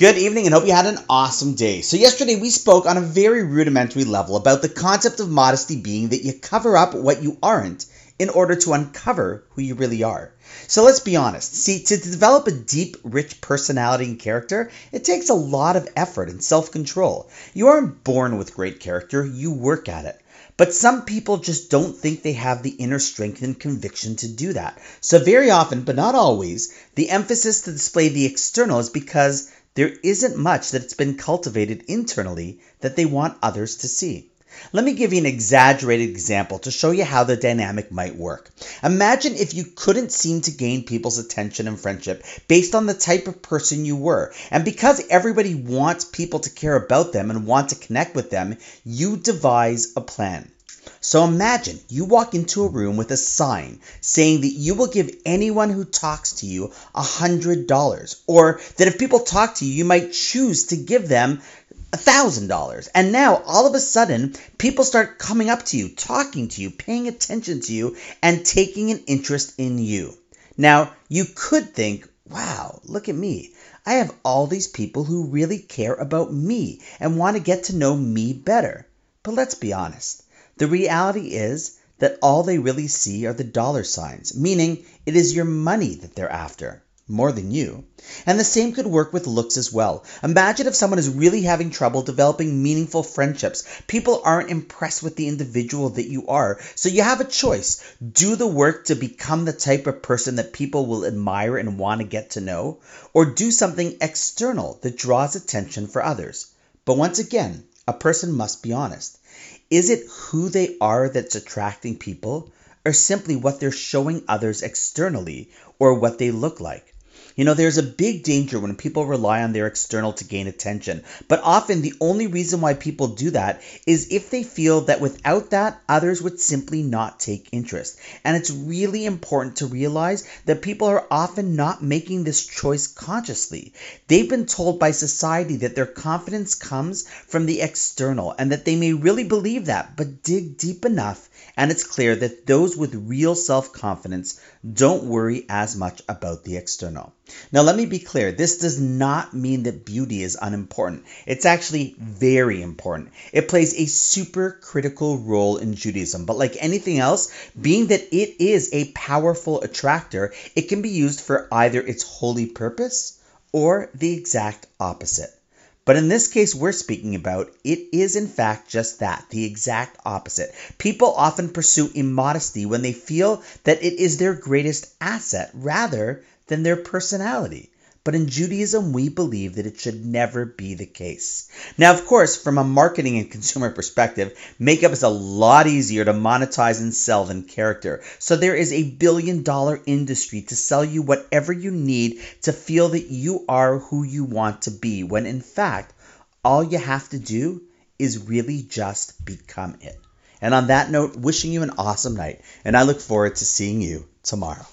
Good evening and hope you had an awesome day. So, yesterday we spoke on a very rudimentary level about the concept of modesty being that you cover up what you aren't in order to uncover who you really are. So, let's be honest. See, to develop a deep, rich personality and character, it takes a lot of effort and self control. You aren't born with great character, you work at it. But some people just don't think they have the inner strength and conviction to do that. So, very often, but not always, the emphasis to display the external is because there isn't much that's been cultivated internally that they want others to see. Let me give you an exaggerated example to show you how the dynamic might work. Imagine if you couldn't seem to gain people's attention and friendship based on the type of person you were. And because everybody wants people to care about them and want to connect with them, you devise a plan. So imagine you walk into a room with a sign saying that you will give anyone who talks to you a $100, or that if people talk to you, you might choose to give them a $1,000. And now all of a sudden, people start coming up to you, talking to you, paying attention to you, and taking an interest in you. Now, you could think, wow, look at me. I have all these people who really care about me and want to get to know me better. But let's be honest. The reality is that all they really see are the dollar signs, meaning it is your money that they're after more than you. And the same could work with looks as well. Imagine if someone is really having trouble developing meaningful friendships. People aren't impressed with the individual that you are. So you have a choice. Do the work to become the type of person that people will admire and want to get to know, or do something external that draws attention for others. But once again, a person must be honest. Is it who they are that's attracting people, or simply what they're showing others externally, or what they look like? You know, there's a big danger when people rely on their external to gain attention. But often the only reason why people do that is if they feel that without that, others would simply not take interest. And it's really important to realize that people are often not making this choice consciously. They've been told by society that their confidence comes from the external and that they may really believe that, but dig deep enough and it's clear that those with real self confidence don't worry as much about the external. Now, let me be clear this does not mean that beauty is unimportant. It's actually very important. It plays a super critical role in Judaism, but like anything else, being that it is a powerful attractor, it can be used for either its holy purpose or the exact opposite. But in this case we're speaking about, it is in fact just that, the exact opposite. People often pursue immodesty when they feel that it is their greatest asset rather than their personality. But in Judaism, we believe that it should never be the case. Now, of course, from a marketing and consumer perspective, makeup is a lot easier to monetize and sell than character. So there is a billion dollar industry to sell you whatever you need to feel that you are who you want to be, when in fact, all you have to do is really just become it. And on that note, wishing you an awesome night, and I look forward to seeing you tomorrow.